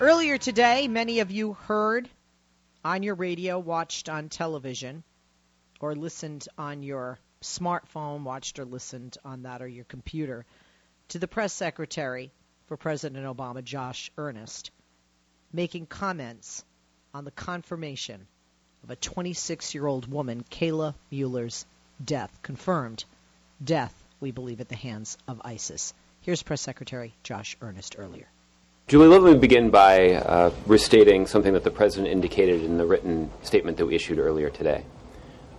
Earlier today, many of you heard on your radio, watched on television, or listened on your smartphone, watched or listened on that or your computer, to the press secretary for President Obama, Josh Earnest, making comments on the confirmation of a 26 year old woman, Kayla Mueller's death, confirmed death, we believe, at the hands of ISIS. Here's Press Secretary Josh Earnest earlier. Julie, let me begin by uh, restating something that the President indicated in the written statement that we issued earlier today,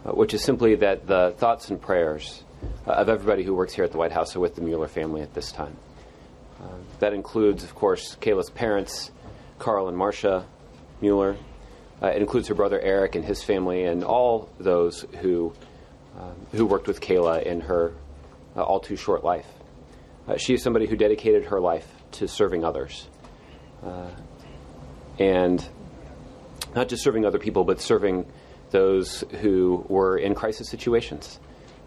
uh, which is simply that the thoughts and prayers uh, of everybody who works here at the White House are with the Mueller family at this time. Uh, that includes, of course, Kayla's parents, Carl and Marcia Mueller. Uh, it includes her brother Eric and his family, and all those who um, who worked with Kayla in her uh, all too short life. she is somebody who dedicated her life to serving others. Uh, and not just serving other people, but serving those who were in crisis situations,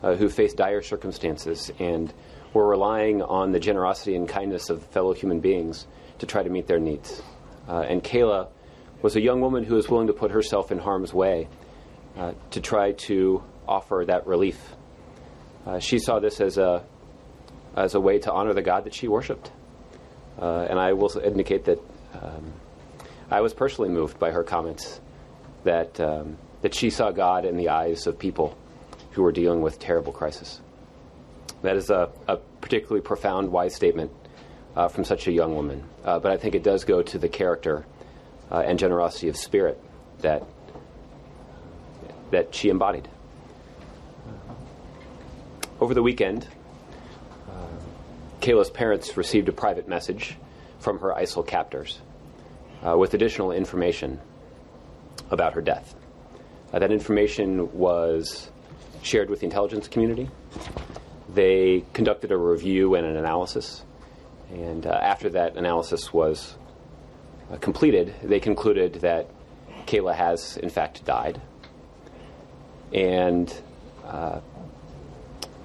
uh, who faced dire circumstances, and were relying on the generosity and kindness of fellow human beings to try to meet their needs. Uh, and Kayla was a young woman who was willing to put herself in harm's way uh, to try to offer that relief. Uh, she saw this as a as a way to honor the God that she worshipped. Uh, and I will indicate that um, I was personally moved by her comments that, um, that she saw God in the eyes of people who were dealing with terrible crisis. That is a, a particularly profound, wise statement uh, from such a young woman. Uh, but I think it does go to the character uh, and generosity of spirit that, that she embodied. Over the weekend, Kayla's parents received a private message from her ISIL captors uh, with additional information about her death. Uh, that information was shared with the intelligence community. They conducted a review and an analysis, and uh, after that analysis was uh, completed, they concluded that Kayla has, in fact, died. And uh,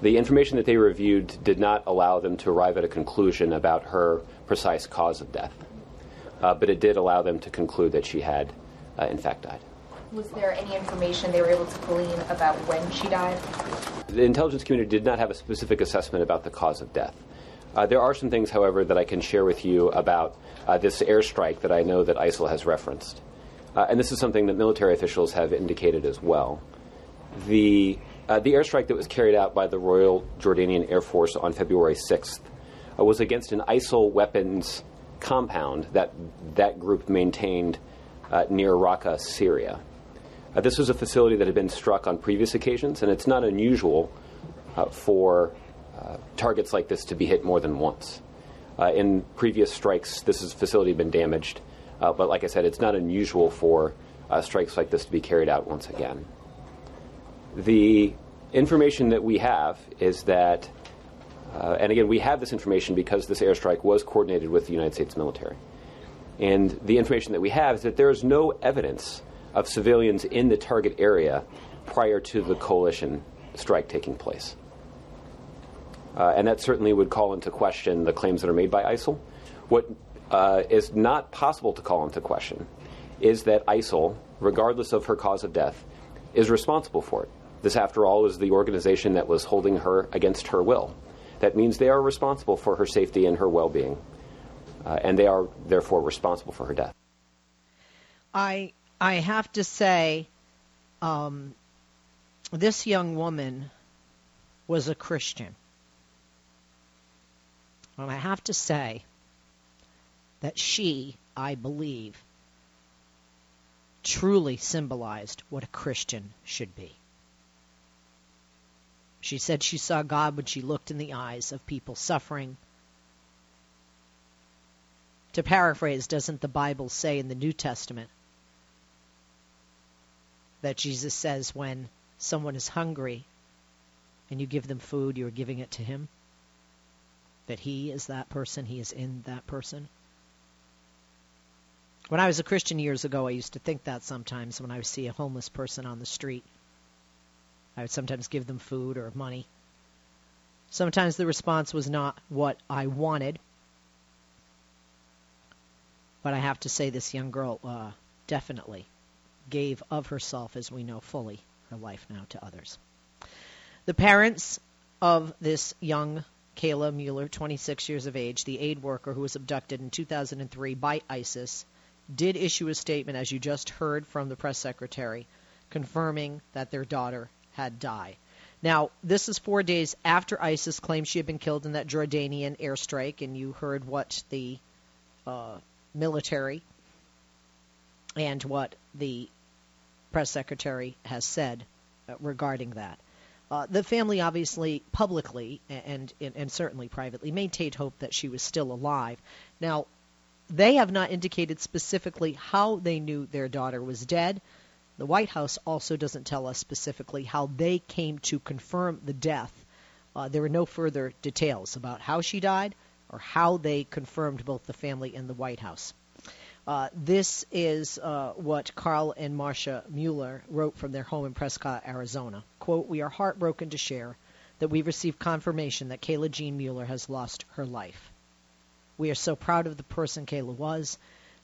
the information that they reviewed did not allow them to arrive at a conclusion about her precise cause of death, uh, but it did allow them to conclude that she had, uh, in fact, died. Was there any information they were able to glean about when she died? The intelligence community did not have a specific assessment about the cause of death. Uh, there are some things, however, that I can share with you about uh, this airstrike that I know that ISIL has referenced. Uh, and this is something that military officials have indicated as well. The uh, the airstrike that was carried out by the Royal Jordanian Air Force on February 6th uh, was against an ISIL weapons compound that that group maintained uh, near Raqqa, Syria. Uh, this was a facility that had been struck on previous occasions, and it's not unusual uh, for uh, targets like this to be hit more than once. in previous strikes, this is, facility had been damaged, but like I said, it's not unusual for strikes like this to be carried out once again. The information that we have is that, uh, and again, we have this information because this airstrike was coordinated with the United States military. And the information that we have is that there is no evidence of civilians in the target area prior to the coalition strike taking place. Uh, and that certainly would call into question the claims that are made by ISIL. What uh, is not possible to call into question is that ISIL, regardless of her cause of death, is responsible for it. This, after all, is the organization that was holding her against her will. That means they are responsible for her safety and her well being, uh, and they are therefore responsible for her death. I I have to say, um, this young woman was a Christian. And I have to say that she, I believe, truly symbolized what a Christian should be. She said she saw God when she looked in the eyes of people suffering. To paraphrase, doesn't the Bible say in the New Testament that Jesus says when someone is hungry and you give them food, you're giving it to him? That he is that person, he is in that person? When I was a Christian years ago, I used to think that sometimes when I would see a homeless person on the street. I would sometimes give them food or money. Sometimes the response was not what I wanted. But I have to say, this young girl uh, definitely gave of herself, as we know fully, her life now to others. The parents of this young Kayla Mueller, 26 years of age, the aid worker who was abducted in 2003 by ISIS, did issue a statement, as you just heard from the press secretary, confirming that their daughter had died. Now, this is four days after ISIS claimed she had been killed in that Jordanian airstrike, and you heard what the uh, military and what the press secretary has said uh, regarding that. Uh, the family obviously publicly and, and, and certainly privately maintained hope that she was still alive. Now, they have not indicated specifically how they knew their daughter was dead. The White House also doesn't tell us specifically how they came to confirm the death. Uh, there are no further details about how she died or how they confirmed both the family and the White House. Uh, this is uh, what Carl and Marcia Mueller wrote from their home in Prescott, Arizona. Quote, We are heartbroken to share that we've received confirmation that Kayla Jean Mueller has lost her life. We are so proud of the person Kayla was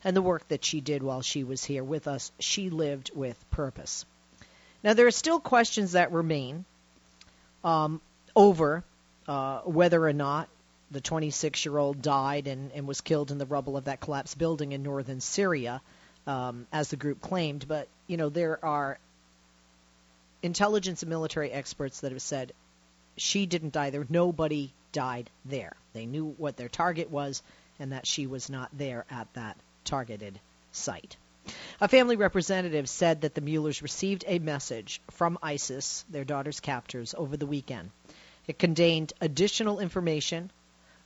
and the work that she did while she was here with us. She lived with purpose. Now, there are still questions that remain um, over uh, whether or not the 26 year old died and, and, was killed in the rubble of that collapsed building in northern Syria, um, as the group claimed. But, you know, there are intelligence and military experts that have said she didn't die there. Nobody died there. They knew what their target was and that she was not there at that targeted site. A family representative said that the Muellers received a message from ISIS, their daughter's captors, over the weekend. It contained additional information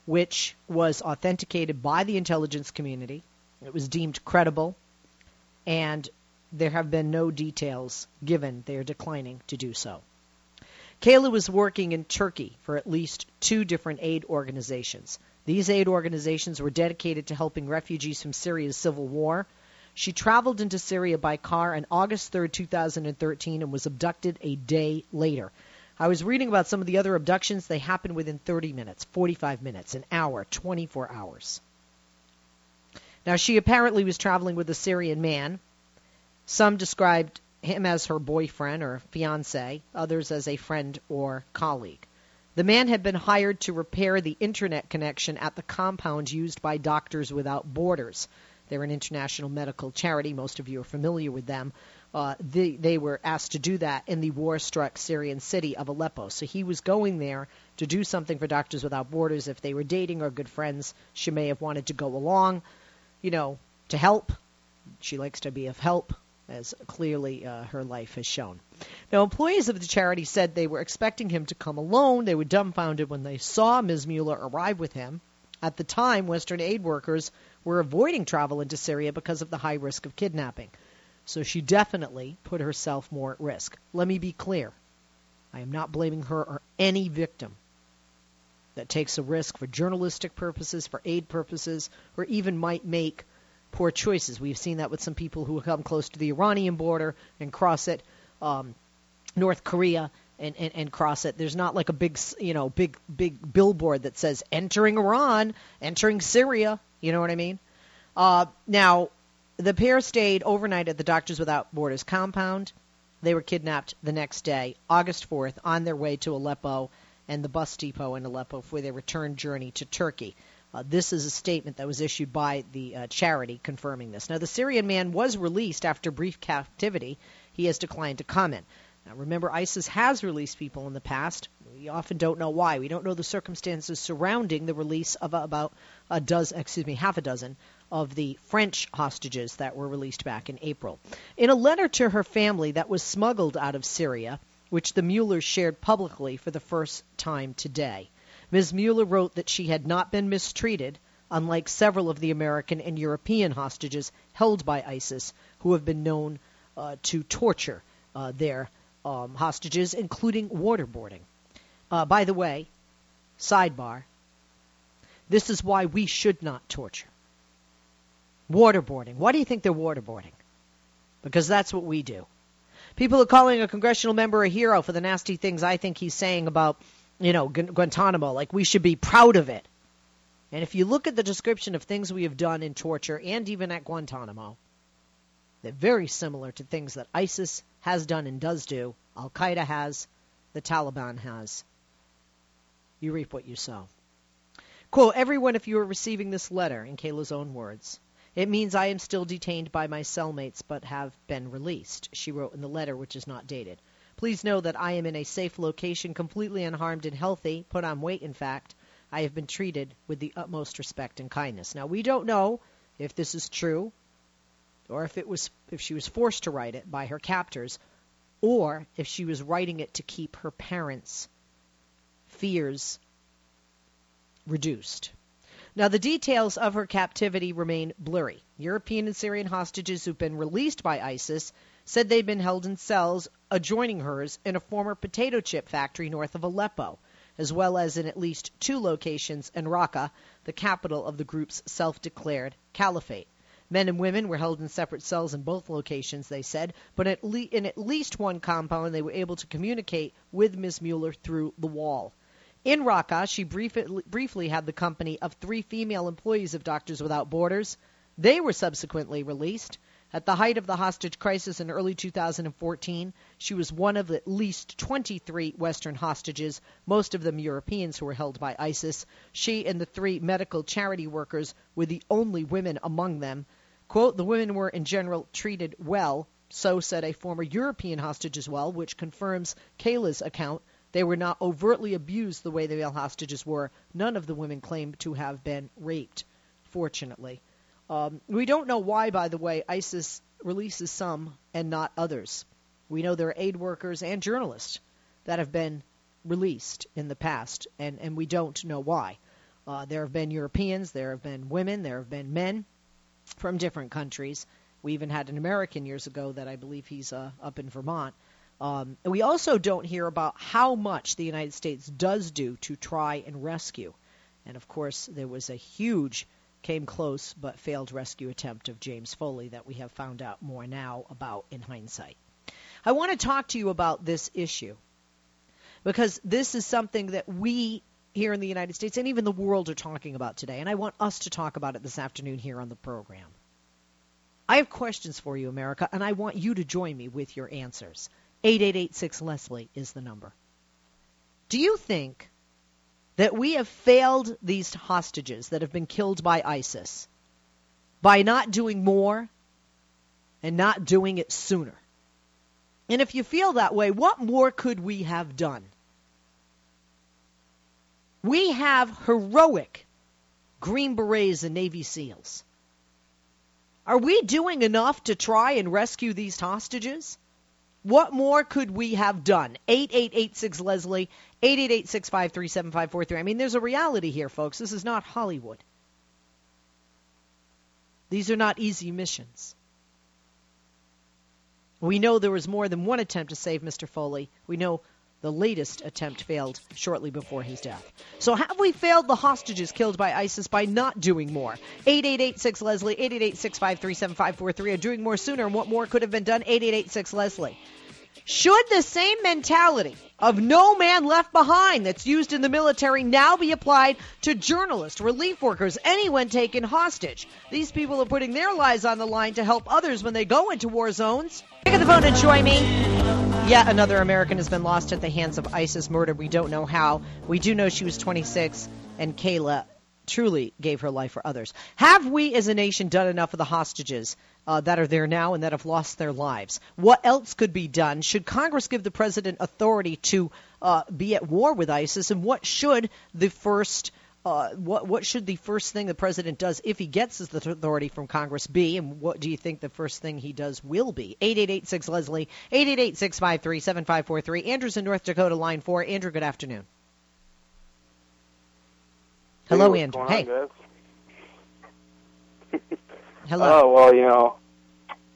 which was authenticated by the intelligence community. It was deemed credible, and there have been no details given. They are declining to do so. Kayla was working in Turkey for at least two different aid organizations. These aid organizations were dedicated to helping refugees from Syria's civil war. She traveled into Syria by car on August 3, 2013, and was abducted a day later. I was reading about some of the other abductions. They happened within 30 minutes, 45 minutes, an hour, 24 hours. Now, she apparently was traveling with a Syrian man. Some described him as her boyfriend or fiance, others as a friend or colleague. The man had been hired to repair the internet connection at the compound used by Doctors Without Borders. They're an international medical charity. Most of you are familiar with them uh, they, they were asked to do that in the war struck Syrian city of Aleppo. So he was going there to do something for Doctors Without Borders. If they were dating or good friends, she may have wanted to go along, you know, to help. She likes to be of help, as clearly uh, her life has shown. Now, employees of the charity said they were expecting him to come alone. They were dumbfounded when they saw Ms. Mueller arrive with him. At the time, Western aid workers were avoiding travel into Syria because of the high risk of kidnapping. So she definitely put herself more at risk. Let me be clear. I am not blaming her or any victim that takes a risk for journalistic purposes, for aid purposes, or even might make poor choices. We've seen that with some people who come close to the Iranian border and cross it, um, North Korea and, and, and cross it. There's not like a big, you know, big big billboard that says entering Iran, entering Syria. You know what I mean? Uh, now, the pair stayed overnight at the Doctors Without Borders compound. They were kidnapped the next day, August 4th, on their way to Aleppo and the bus depot in Aleppo for their return journey to Turkey. Uh, this is a statement that was issued by the uh, charity confirming this. Now, the Syrian man was released after brief captivity. He has declined to comment. Now, remember, ISIS has released people in the past. We often don't know why. We don't know the circumstances surrounding the release of about a dozen, excuse me, half a dozen of the French hostages that were released back in April. In a letter to her family that was smuggled out of Syria, which the Muellers shared publicly for the first time today, Ms. Mueller wrote that she had not been mistreated, unlike several of the American and European hostages held by ISIS who have been known uh, to torture uh, their um, hostages, including waterboarding. Uh, by the way, sidebar, this is why we should not torture. Waterboarding. Why do you think they're waterboarding? Because that's what we do. People are calling a congressional member a hero for the nasty things I think he's saying about, you know, Gu- Guantanamo. Like we should be proud of it. And if you look at the description of things we have done in torture and even at Guantanamo, they're very similar to things that ISIS has done and does do, Al Qaeda has, the Taliban has. You reap what you sow. Quote, everyone, if you are receiving this letter, in Kayla's own words, it means I am still detained by my cellmates but have been released, she wrote in the letter, which is not dated. Please know that I am in a safe location, completely unharmed and healthy, put on weight, in fact. I have been treated with the utmost respect and kindness. Now, we don't know if this is true or if it was if she was forced to write it by her captors or if she was writing it to keep her parents' fears reduced. Now, the details of her captivity remain blurry. European and Syrian hostages who've been released by ISIS said they'd been held in cells adjoining hers in a former potato chip factory north of Aleppo, as well as in at least two locations in Raqqa, the capital of the group's self declared caliphate. Men and women were held in separate cells in both locations, they said, but at le- in at least one compound they were able to communicate with Ms. Mueller through the wall. In Raqqa, she brief- briefly had the company of three female employees of Doctors Without Borders. They were subsequently released. At the height of the hostage crisis in early 2014, she was one of at least 23 Western hostages, most of them Europeans who were held by ISIS. She and the three medical charity workers were the only women among them. Quote, the women were in general treated well, so said a former European hostage as well, which confirms Kayla's account. They were not overtly abused the way the male hostages were. None of the women claimed to have been raped, fortunately. Um, we don't know why, by the way, ISIS releases some and not others. We know there are aid workers and journalists that have been released in the past, and, and we don't know why. Uh, there have been Europeans, there have been women, there have been men from different countries. We even had an American years ago that I believe he's uh, up in Vermont. Um, and we also don't hear about how much the United States does do to try and rescue. And of course, there was a huge came close but failed rescue attempt of James Foley that we have found out more now about in hindsight. I want to talk to you about this issue because this is something that we here in the United States and even the world are talking about today, and I want us to talk about it this afternoon here on the program. I have questions for you, America, and I want you to join me with your answers. 8886 Leslie is the number. Do you think that we have failed these hostages that have been killed by ISIS by not doing more and not doing it sooner. And if you feel that way, what more could we have done? We have heroic Green Berets and Navy SEALs. Are we doing enough to try and rescue these hostages? What more could we have done? 8886 Leslie, 888 I mean, there's a reality here, folks. This is not Hollywood. These are not easy missions. We know there was more than one attempt to save Mr. Foley. We know the latest attempt failed shortly before his death. So have we failed the hostages killed by ISIS by not doing more? 8886 Leslie, 888 Are doing more sooner, and what more could have been done? 8886 Leslie. Should the same mentality of no man left behind that's used in the military now be applied to journalists, relief workers, anyone taken hostage? These people are putting their lives on the line to help others when they go into war zones. Pick up the phone and join me. Yet another American has been lost at the hands of ISIS murder. We don't know how. We do know she was 26, and Kayla truly gave her life for others. Have we as a nation done enough for the hostages uh, that are there now and that have lost their lives? What else could be done? Should Congress give the president authority to uh, be at war with ISIS? And what should the first uh, what what should the first thing the president does if he gets his authority from Congress be, and what do you think the first thing he does will be? Eight eight eight six Leslie eight eight eight six five three seven five four three. Andrew's in North Dakota, line four. Andrew, good afternoon. Hello, hey, Andrew. Hey. On, Hello. Oh well, you know,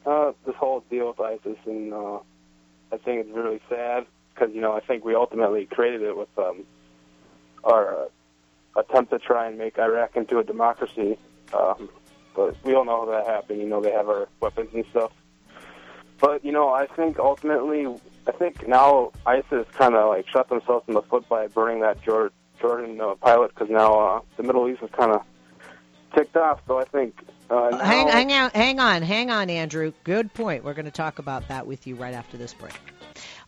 uh, this whole deal with ISIS, and uh, I think it's really sad because you know I think we ultimately created it with um, our uh, attempt to try and make Iraq into a democracy. Um, but we all know how that happened. You know, they have our weapons and stuff. But you know, I think ultimately, I think now ISIS kind of like shot themselves in the foot by burning that Jordan, Jordan uh, pilot because now uh, the Middle East is kind of ticked off. So I think. Uh, now, hang, hang on, hang on, hang on, Andrew. Good point. We're going to talk about that with you right after this break.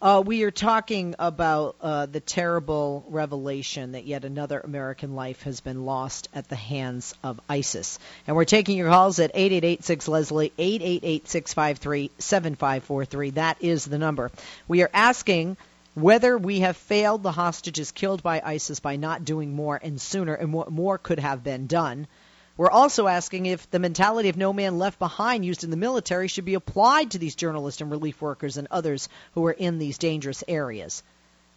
Uh, we are talking about uh, the terrible revelation that yet another American life has been lost at the hands of ISIS. And we're taking your calls at 8886 Leslie, 888 653 7543. That is the number. We are asking whether we have failed the hostages killed by ISIS by not doing more and sooner, and what more could have been done. We're also asking if the mentality of no man left behind used in the military should be applied to these journalists and relief workers and others who are in these dangerous areas.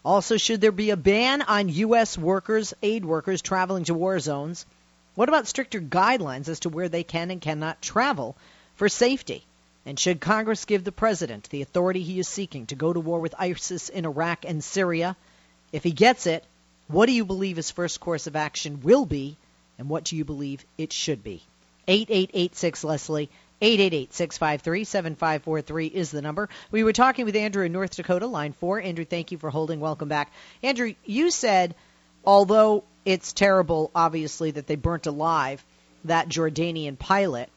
Also, should there be a ban on U.S. workers, aid workers traveling to war zones? What about stricter guidelines as to where they can and cannot travel for safety? And should Congress give the president the authority he is seeking to go to war with ISIS in Iraq and Syria? If he gets it, what do you believe his first course of action will be? And what do you believe it should be? 8886 Leslie. 888-653-7543 is the number. We were talking with Andrew in North Dakota, line 4. Andrew, thank you for holding. Welcome back. Andrew, you said, although it's terrible, obviously, that they burnt alive that Jordanian pilot,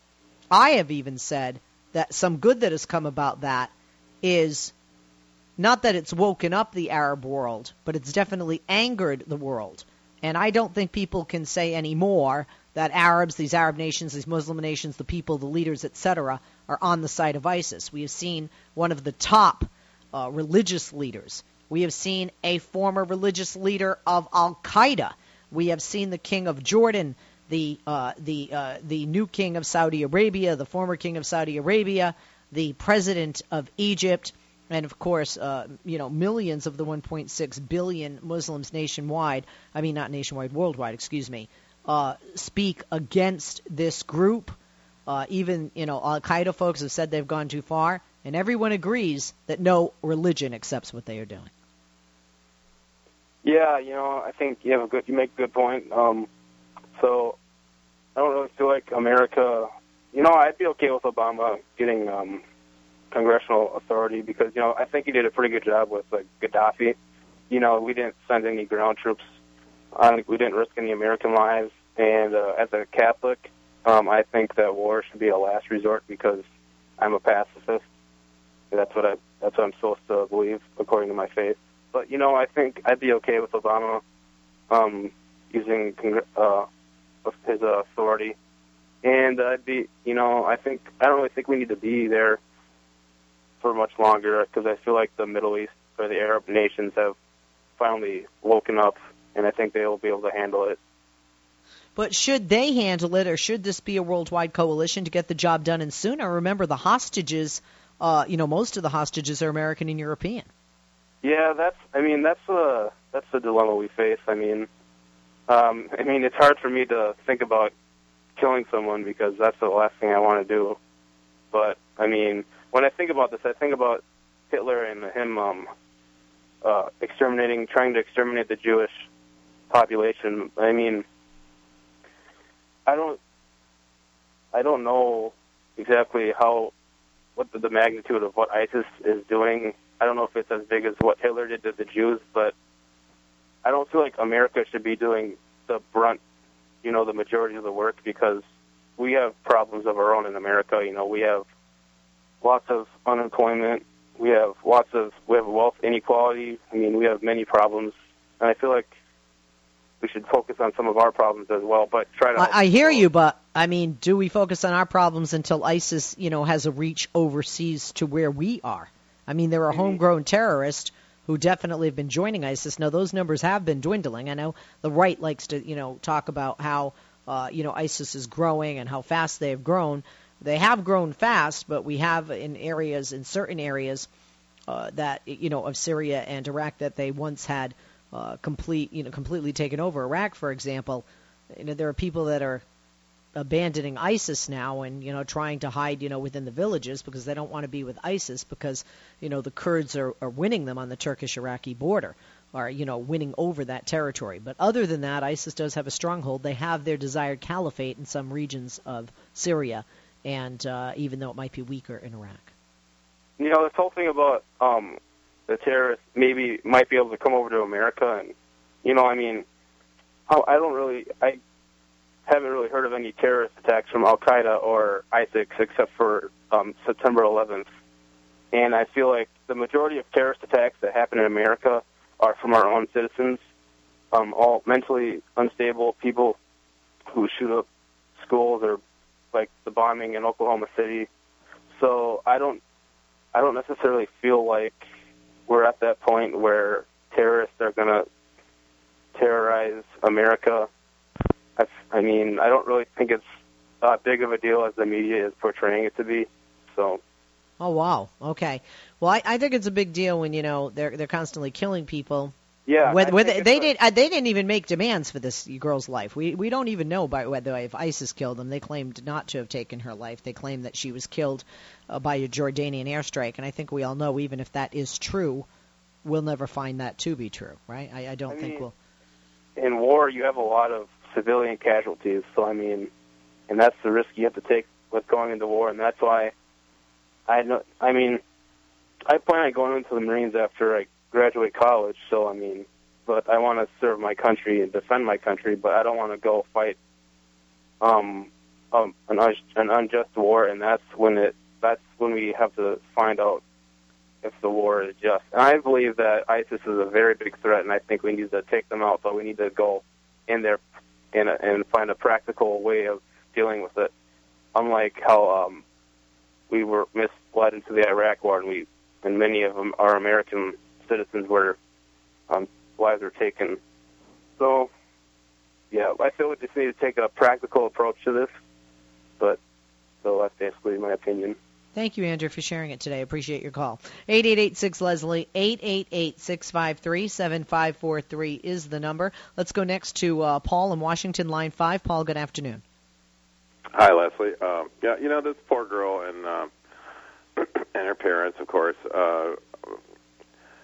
I have even said that some good that has come about that is not that it's woken up the Arab world, but it's definitely angered the world. And I don't think people can say anymore that Arabs, these Arab nations, these Muslim nations, the people, the leaders, etc., are on the side of ISIS. We have seen one of the top uh, religious leaders. We have seen a former religious leader of Al Qaeda. We have seen the king of Jordan, the uh, the uh, the new king of Saudi Arabia, the former king of Saudi Arabia, the president of Egypt, and of course, uh, you know, millions of the 1.6 billion Muslims nationwide. I mean, not nationwide, worldwide. Excuse me. Uh, speak against this group. Uh, even you know, Al Qaeda folks have said they've gone too far, and everyone agrees that no religion accepts what they are doing. Yeah, you know, I think you have a good, you make a good point. Um, so I don't really feel like America. You know, I'd be okay with Obama getting um, congressional authority because you know I think he did a pretty good job with like Gaddafi. You know, we didn't send any ground troops. On, we didn't risk any American lives. And uh, as a Catholic, um, I think that war should be a last resort because I'm a pacifist. That's what I that's what I'm supposed to believe according to my faith. But you know, I think I'd be okay with Obama um, using uh, his authority, and I'd be, you know, I think I don't really think we need to be there for much longer because I feel like the Middle East or the Arab nations have finally woken up, and I think they will be able to handle it. But should they handle it, or should this be a worldwide coalition to get the job done and sooner? Remember, the hostages, uh, you know, most of the hostages are American and European. Yeah, that's. I mean, that's a that's the dilemma we face. I mean, um, I mean, it's hard for me to think about killing someone because that's the last thing I want to do. But I mean, when I think about this, I think about Hitler and him um, uh, exterminating, trying to exterminate the Jewish population. I mean, I don't, I don't know exactly how, what the, the magnitude of what ISIS is doing. I don't know if it's as big as what Hitler did to the Jews, but I don't feel like America should be doing the brunt, you know, the majority of the work because we have problems of our own in America. You know, we have lots of unemployment. We have lots of we have wealth inequality. I mean, we have many problems, and I feel like we should focus on some of our problems as well. But try to. I, I hear you, but I mean, do we focus on our problems until ISIS, you know, has a reach overseas to where we are? I mean, there are homegrown terrorists who definitely have been joining ISIS. Now, those numbers have been dwindling. I know the right likes to, you know, talk about how, uh, you know, ISIS is growing and how fast they have grown. They have grown fast, but we have in areas, in certain areas, uh, that you know of Syria and Iraq that they once had uh, complete, you know, completely taken over. Iraq, for example, you know, there are people that are abandoning ISIS now and you know trying to hide you know within the villages because they don't want to be with ISIS because you know the Kurds are, are winning them on the Turkish-Iraqi border are you know winning over that territory. But other than that, ISIS does have a stronghold. They have their desired caliphate in some regions of Syria, and uh, even though it might be weaker in Iraq. You know, this whole thing about um, the terrorists maybe might be able to come over to America, and you know, I mean, I don't really, I haven't really heard of any terrorist attacks from Al Qaeda or ISIS except for um, September 11th. And I feel like the majority of terrorist attacks that happen in America are from our own citizens, um, all mentally unstable people who shoot up schools or like the bombing in Oklahoma City. So I don't, I don't necessarily feel like we're at that point where terrorists are going to terrorize America I, I mean, I don't really think it's that big of a deal as the media is portraying it to be. So. Oh wow. Okay. Well, I, I think it's a big deal when you know they're they're constantly killing people. Yeah. Whether, whether they did, uh, they didn't even make demands for this girl's life. We we don't even know by whether if ISIS killed them. They claimed not to have taken her life. They claimed that she was killed uh, by a Jordanian airstrike. And I think we all know, even if that is true, we'll never find that to be true, right? I, I don't I think mean, we'll. In war, you have a lot of civilian casualties. So I mean, and that's the risk you have to take with going into war, and that's why I know. I mean, I plan on going into the Marines after I graduate college. So I mean, but I want to serve my country and defend my country, but I don't want to go fight um, um an, an unjust war, and that's when it that's when we have to find out if the war is just. And I believe that ISIS is a very big threat, and I think we need to take them out. But we need to go in there and and find a practical way of dealing with it. Unlike how um, we were misled into the Iraq War, and we and many of them, our American citizens were um, lives were taken. So, yeah, I feel we just need to take a practical approach to this. But so that's basically my opinion. Thank you, Andrew, for sharing it today. I appreciate your call. 8886 Leslie, 888 653 7543 is the number. Let's go next to uh, Paul in Washington, line 5. Paul, good afternoon. Hi, Leslie. Um, yeah, you know, this poor girl and, uh, and her parents, of course. Uh,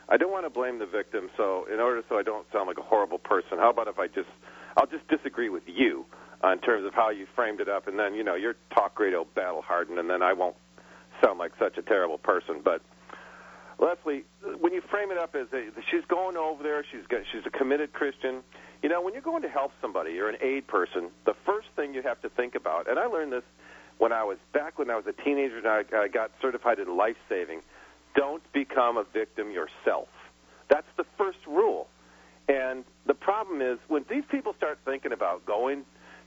I don't want to blame the victim, so in order so I don't sound like a horrible person, how about if I just, I'll just disagree with you uh, in terms of how you framed it up, and then, you know, your talk radio battle hardened, and then I won't sound like such a terrible person, but Leslie, when you frame it up as a, she's going over there, she's got, she's a committed Christian. You know, when you're going to help somebody, you're an aid person. The first thing you have to think about, and I learned this when I was back when I was a teenager and I, I got certified in life saving. Don't become a victim yourself. That's the first rule. And the problem is when these people start thinking about going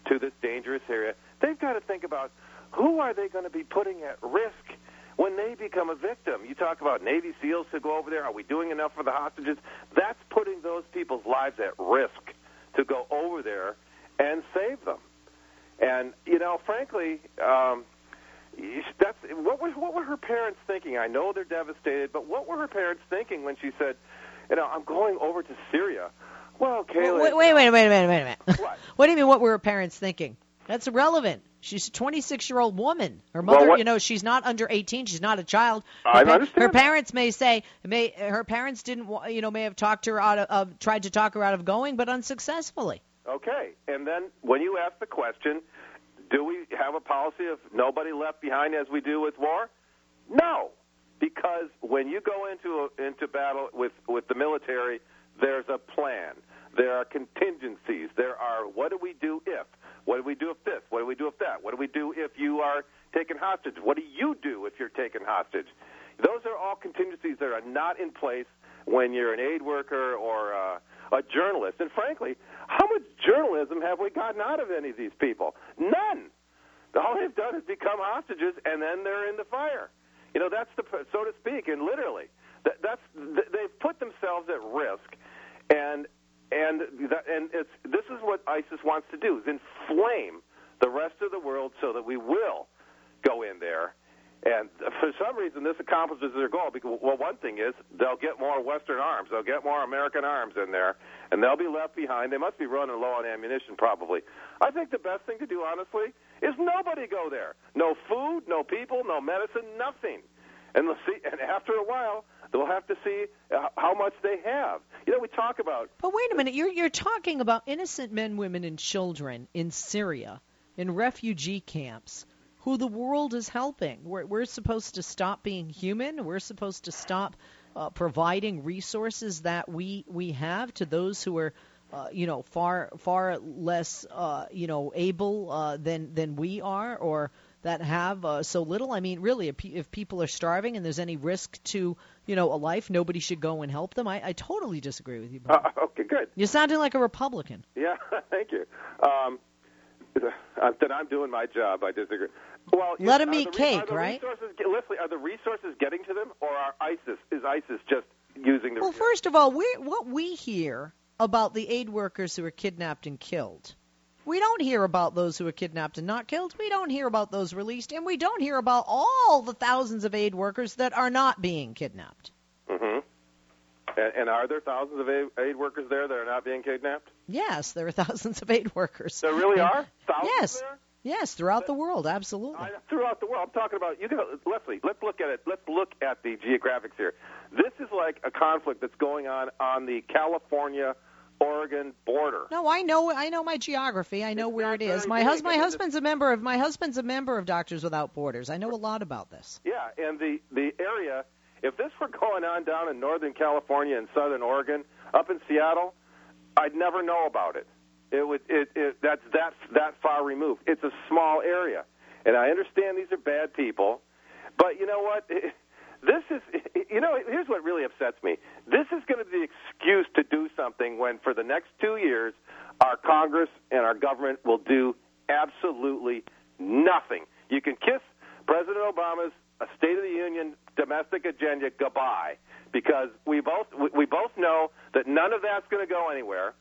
to this dangerous area, they've got to think about who are they going to be putting at risk when they become a victim? You talk about Navy SEALs to go over there. Are we doing enough for the hostages? That's putting those people's lives at risk to go over there and save them. And you know, frankly, um, that's what were what were her parents thinking? I know they're devastated, but what were her parents thinking when she said, "You know, I'm going over to Syria"? Well, Kayla. Wait, wait, wait, wait, wait, wait a minute. What? what do you mean? What were her parents thinking? That's irrelevant. She's a 26 year old woman. Her mother, Well, you know, she's not under 18. She's not a child. Her, I understand her parents may say, may her parents didn't, you know, may have talked her out of, of, tried to talk her out of going, but unsuccessfully. Okay, and then when you ask the question, do we have a policy of nobody left behind as we do with war? No, because when you go into a, into battle with with the military, there's a plan. There are contingencies. There are what do we do if? What do we do if this? What do we do if that? What do we do if you are taken hostage? What do you do if you're taken hostage? Those are all contingencies that are not in place when you're an aid worker or uh, a journalist. And frankly, how much journalism have we gotten out of any of these people? None. All they've done is become hostages, and then they're in the fire. You know, that's the so to speak, and literally, that, that's they've put themselves at risk, and and that, and it's this is what ISIS wants to do: is inflame the rest of the world so that we will go in there. And for some reason, this accomplishes their goal. Because, well, one thing is they'll get more Western arms, they'll get more American arms in there, and they'll be left behind. They must be running low on ammunition, probably. I think the best thing to do, honestly, is nobody go there. No food, no people, no medicine, nothing. And they'll see, and after a while, they'll have to see uh, how much they have. You know, we talk about. But wait a minute, you're you're talking about innocent men, women, and children in Syria, in refugee camps, who the world is helping. We're we're supposed to stop being human. We're supposed to stop uh, providing resources that we we have to those who are. Uh, you know, far far less, uh, you know, able uh, than than we are, or that have uh, so little. I mean, really, if, if people are starving and there's any risk to you know a life, nobody should go and help them. I, I totally disagree with you. Uh, okay, good. You're sounding like a Republican. Yeah, thank you. Um, that I'm doing my job. I disagree. Well, let them eat the, cake, are right? Resources, are the resources getting to them, or are ISIS is ISIS just using the? Well, first of all, we what we hear about the aid workers who are kidnapped and killed. We don't hear about those who are kidnapped and not killed. We don't hear about those released, and we don't hear about all the thousands of aid workers that are not being kidnapped. Mm-hmm. And, and are there thousands of aid, aid workers there that are not being kidnapped? Yes, there are thousands of aid workers. There really are thousands yes. there. Yes, throughout the world, absolutely. I, throughout the world, I'm talking about. You can, Leslie. Let's look at it. Let's look at the geographics here. This is like a conflict that's going on on the California Oregon border. No, I know I know my geography. I know It's where it is. My my husband's a member of my husband's a member of Doctors Without Borders. I know a lot about this. Yeah, and the the area. If this were going on down in Northern California and Southern Oregon, up in Seattle, I'd never know about it. It would it, it that's that that far removed. It's a small area, and I understand these are bad people, but you know what? This is you know here's what really upsets me. This is going to be the excuse to do something when for the next two years our Congress and our government will do absolutely nothing. You can kiss President Obama's a State of the Union domestic agenda goodbye because we both we both know that none of that's going to go anywhere.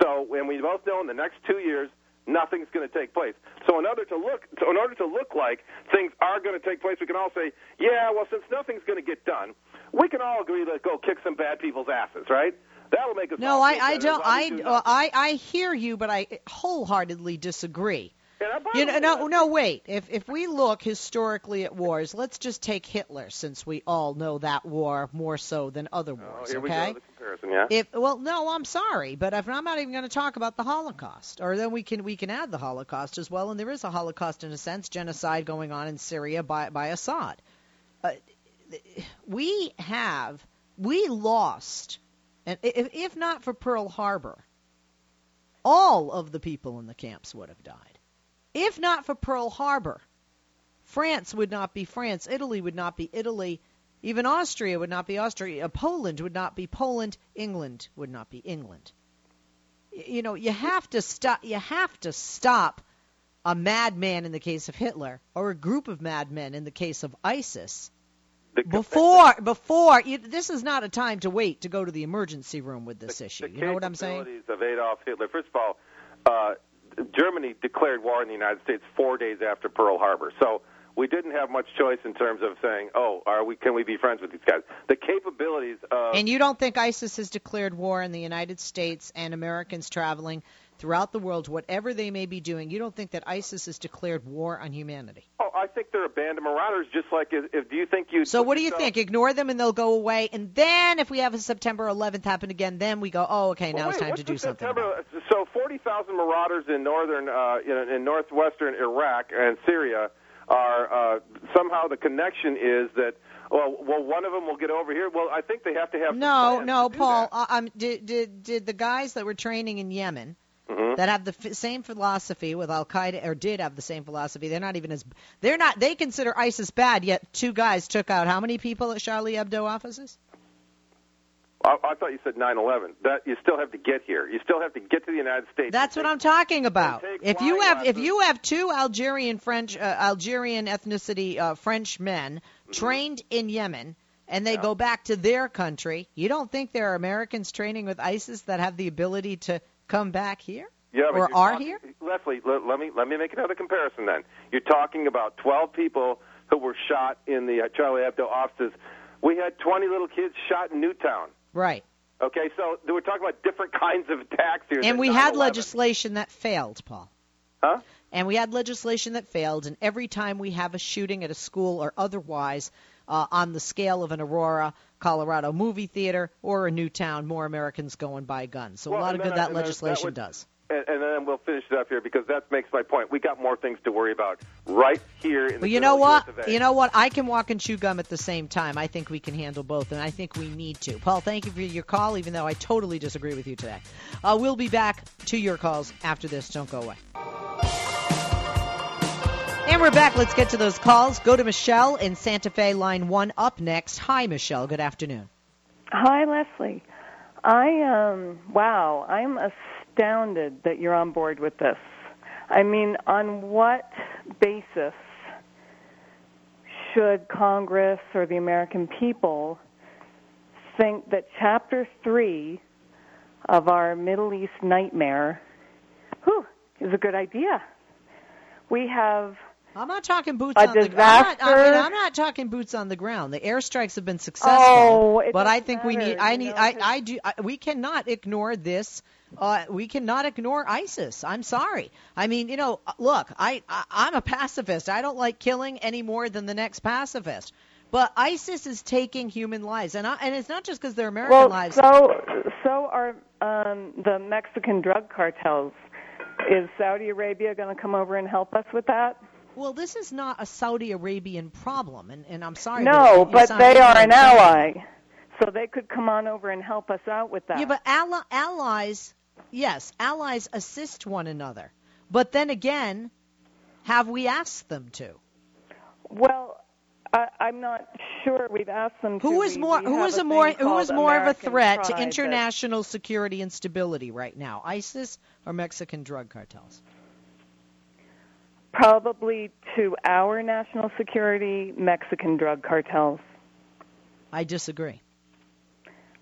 So, and we both know in the next two years nothing's going to take place. So, in order to look, so in order to look like things are going to take place, we can all say, yeah, well, since nothing's going to get done, we can all agree to go kick some bad people's asses, right? That'll make us. No, all I, I don't. I, do uh. I, I hear you, but I wholeheartedly disagree. And I- by You know, no, no, wait. If if we look historically at wars, let's just take Hitler, since we all know that war more so than other Oh, wars. here we okay. go. The comparison, yeah. If well, no, I'm sorry, but if I'm not even going to talk about the Holocaust, or then we can we can add the Holocaust as well, and there is a Holocaust in a sense, genocide going on in Syria by by Assad. Uh, we have we lost, and if, if not for Pearl Harbor, all of the people in the camps would have died. If not for Pearl Harbor, France would not be France, Italy would not be Italy, even Austria would not be Austria, Poland would not be Poland, England would not be England. You know, you have to stop you have to stop a madman in the case of Hitler or a group of madmen in the case of ISIS The- before before you, this is not a time to wait to go to the emergency room with this the, issue. the You know what I'm saying? capabilities of Adolf Hitler. First of all, uh, Germany declared war on the United States four days after Pearl Harbor. So we didn't have much choice in terms of saying, "Oh, are we? Can we be friends with these guys?" The capabilities of And you don't think ISIS has declared war in the United States and Americans traveling throughout the world, whatever they may be doing, you don't think that ISIS has declared war on humanity? oh, I think they're a band of marauders. Just like if, if do you think you? So what do you think? Ignore them and they'll go away, and then if we have a September 11th happen again, then we go, oh, okay, now Well, it's time to do something. September. So forty thousand marauders in northern, uh, in, in northwestern Iraq and Syria are uh, somehow the connection is that. Well, well, one of them will get over here. Well, I think they have to have. No, no, Paul. Uh, um, did, did did the guys that were training in Yemen Mhm. that have the f- same philosophy with Al Qaeda, or did have the same philosophy? They're not even as they're not. They consider ISIS bad, yet two guys took out how many people at Charlie Hebdo offices? I, I thought you said 9/11. That you still have to get here. You still have to get to the United States. That's what I'm talking about. If you have if you have two Algerian French uh, Algerian ethnicity uh, French men Mm-hmm. trained in Yemen and they go back to their country, you don't think there are Americans training with ISIS that have the ability to come back here Yeah, or are talking- here? Leslie, let, let me let me make another comparison. Then you're talking about 12 people who were shot in the uh, Charlie Hebdo offices. We had 20 little kids shot in Newtown. Right. Okay, so we're talking about different kinds of attacks here. And we had 9/11. legislation that failed, Paul. Huh? and we had legislation that failed. And every time we have a shooting at a school or otherwise uh, on the scale of an Aurora, Colorado movie theater or a Newtown, more Americans go and buy guns. So Well, a lot of good I- that legislation that would- does. And, and then we'll finish it up here because that makes my point. We got more things to worry about right here in the Well, you know what? US of A. You know what? I can walk and chew gum at the same time. I think we can handle both, and I think we need to. Paul, thank you for your call, even though I totally disagree with you today. Uh, we'll be back to your calls after this. Don't go away. And we're back. Let's get to those calls. Go to Michelle in Santa Fe, line one up next. Hi, Michelle. Good afternoon. Hi, Leslie. I um wow, I'm astounded that you're on board with this. I mean, on what basis should Congress or the American people think that chapter 3 of our Middle East nightmare whew, is a good idea? We have I'm not talking boots A on the ground. I'm not, I mean, disaster. I'm not talking boots on the ground. The airstrikes have been successful, Oh, but I think we need. I need. know, I, I do. I, we cannot ignore this. Uh, we cannot ignore ISIS. I'm sorry. I mean, you know, uh, look, I, I I'm a pacifist. I don't like killing any more than the next pacifist. But ISIS is taking human lives, and I, and it's not just because they're American well, lives. so so are um, the Mexican drug cartels. Is Saudi Arabia going to come over and help us with that? Well, this is not a Saudi Arabian problem, and, and I'm sorry. No, you but they are an ally, so they could come on over and help us out with that. Yeah, but ally, allies, yes, allies assist one another. But then again, have we asked them to? well, I, I'm not sure we've asked them to. Who is more? we Who is a a more? Who is more of a threat to Pride that- international security and stability right now? ISIS or Mexican drug cartels? Probably to our national security, Mexican drug cartels. I disagree.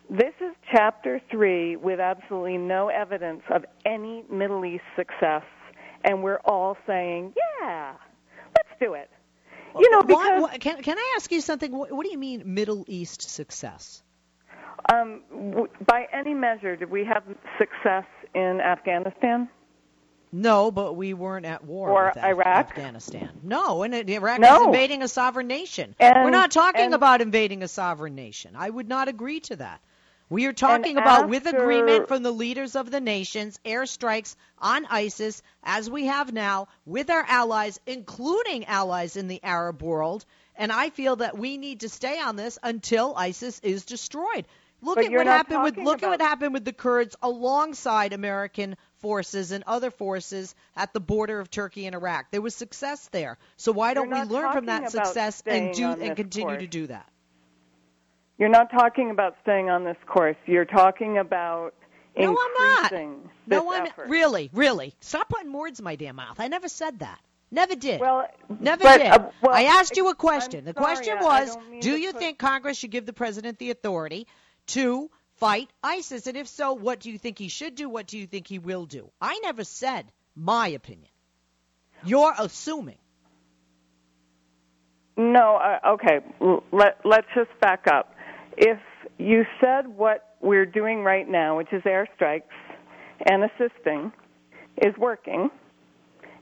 This is chapter three with absolutely no evidence of any Middle East success, and we're all saying, "Yeah, let's do it." You know, because why- can can I ask you something? What, what do you mean Middle East success? um, w- by any measure, did we have success in Afghanistan? No, but we weren't at war Or with Iraq? Afghanistan. No, and Iraq No. is invading a sovereign nation. And- We're not talking and- about invading a sovereign nation. I would not agree to that. We are talking about, with agreement from the leaders of the nations, airstrikes on ISIS, as we have now, with our allies, including allies in the Arab world. And I feel that we need to stay on this until ISIS is destroyed. Look at what happened with look at what happened with the Kurds alongside American forces and other forces at the border of Turkey and Iraq. There was success there. So why don't we learn from that success and do and continue course. to do that? You're not talking about staying on this course. You're talking about No, I'm not. No, I'm effort. really, really. Stop putting words in my damn mouth. I never said that. Never did. Well, Never but, did. uh, well, I asked you a I'm question. the sorry, question was, do you put- think Congress should give the president the authority to fight ISIS? And if so, what do you think he should do? What do you think he will do? I never said my opinion. You're assuming. No, uh, okay. Let let's just back up. If you said what we're doing right now, which is airstrikes and assisting, is working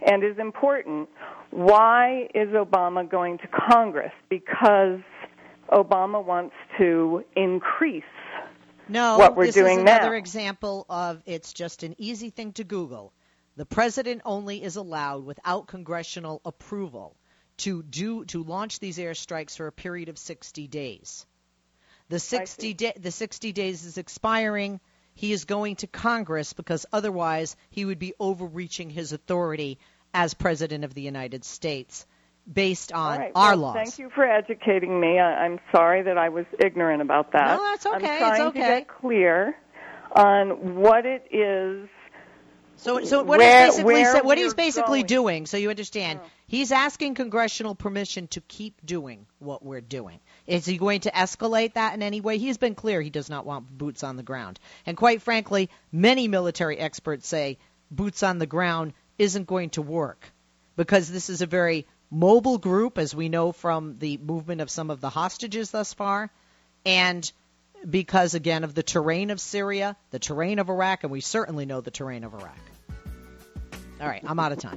and is important, why is Obama going to Congress? Because Obama wants to increase No, what we're this doing is another now. example of it's just an easy thing to Google. The president only is allowed without congressional approval to do to launch these airstrikes for a period of 60 days. The 60 da- the 60 days is expiring. He is going to Congress because otherwise he would be overreaching his authority as president of the United States based on right, our well, laws. Thank you for educating me. I, I'm sorry that I was ignorant about that. No, that's okay. I'm It's trying okay. to get clear on what it is. So, so what Where- he's basically what he's basically going. doing, so you understand, oh. he's asking congressional permission to keep doing what we're doing. Is he going to escalate that in any way? He's been clear he does not want boots on the ground, and quite frankly, many military experts say boots on the ground isn't going to work because this is a very mobile group, as we know from the movement of some of the hostages thus far, and because again of the terrain of Syria, the terrain of Iraq, and we certainly know the terrain of Iraq. All right, I'm out of time.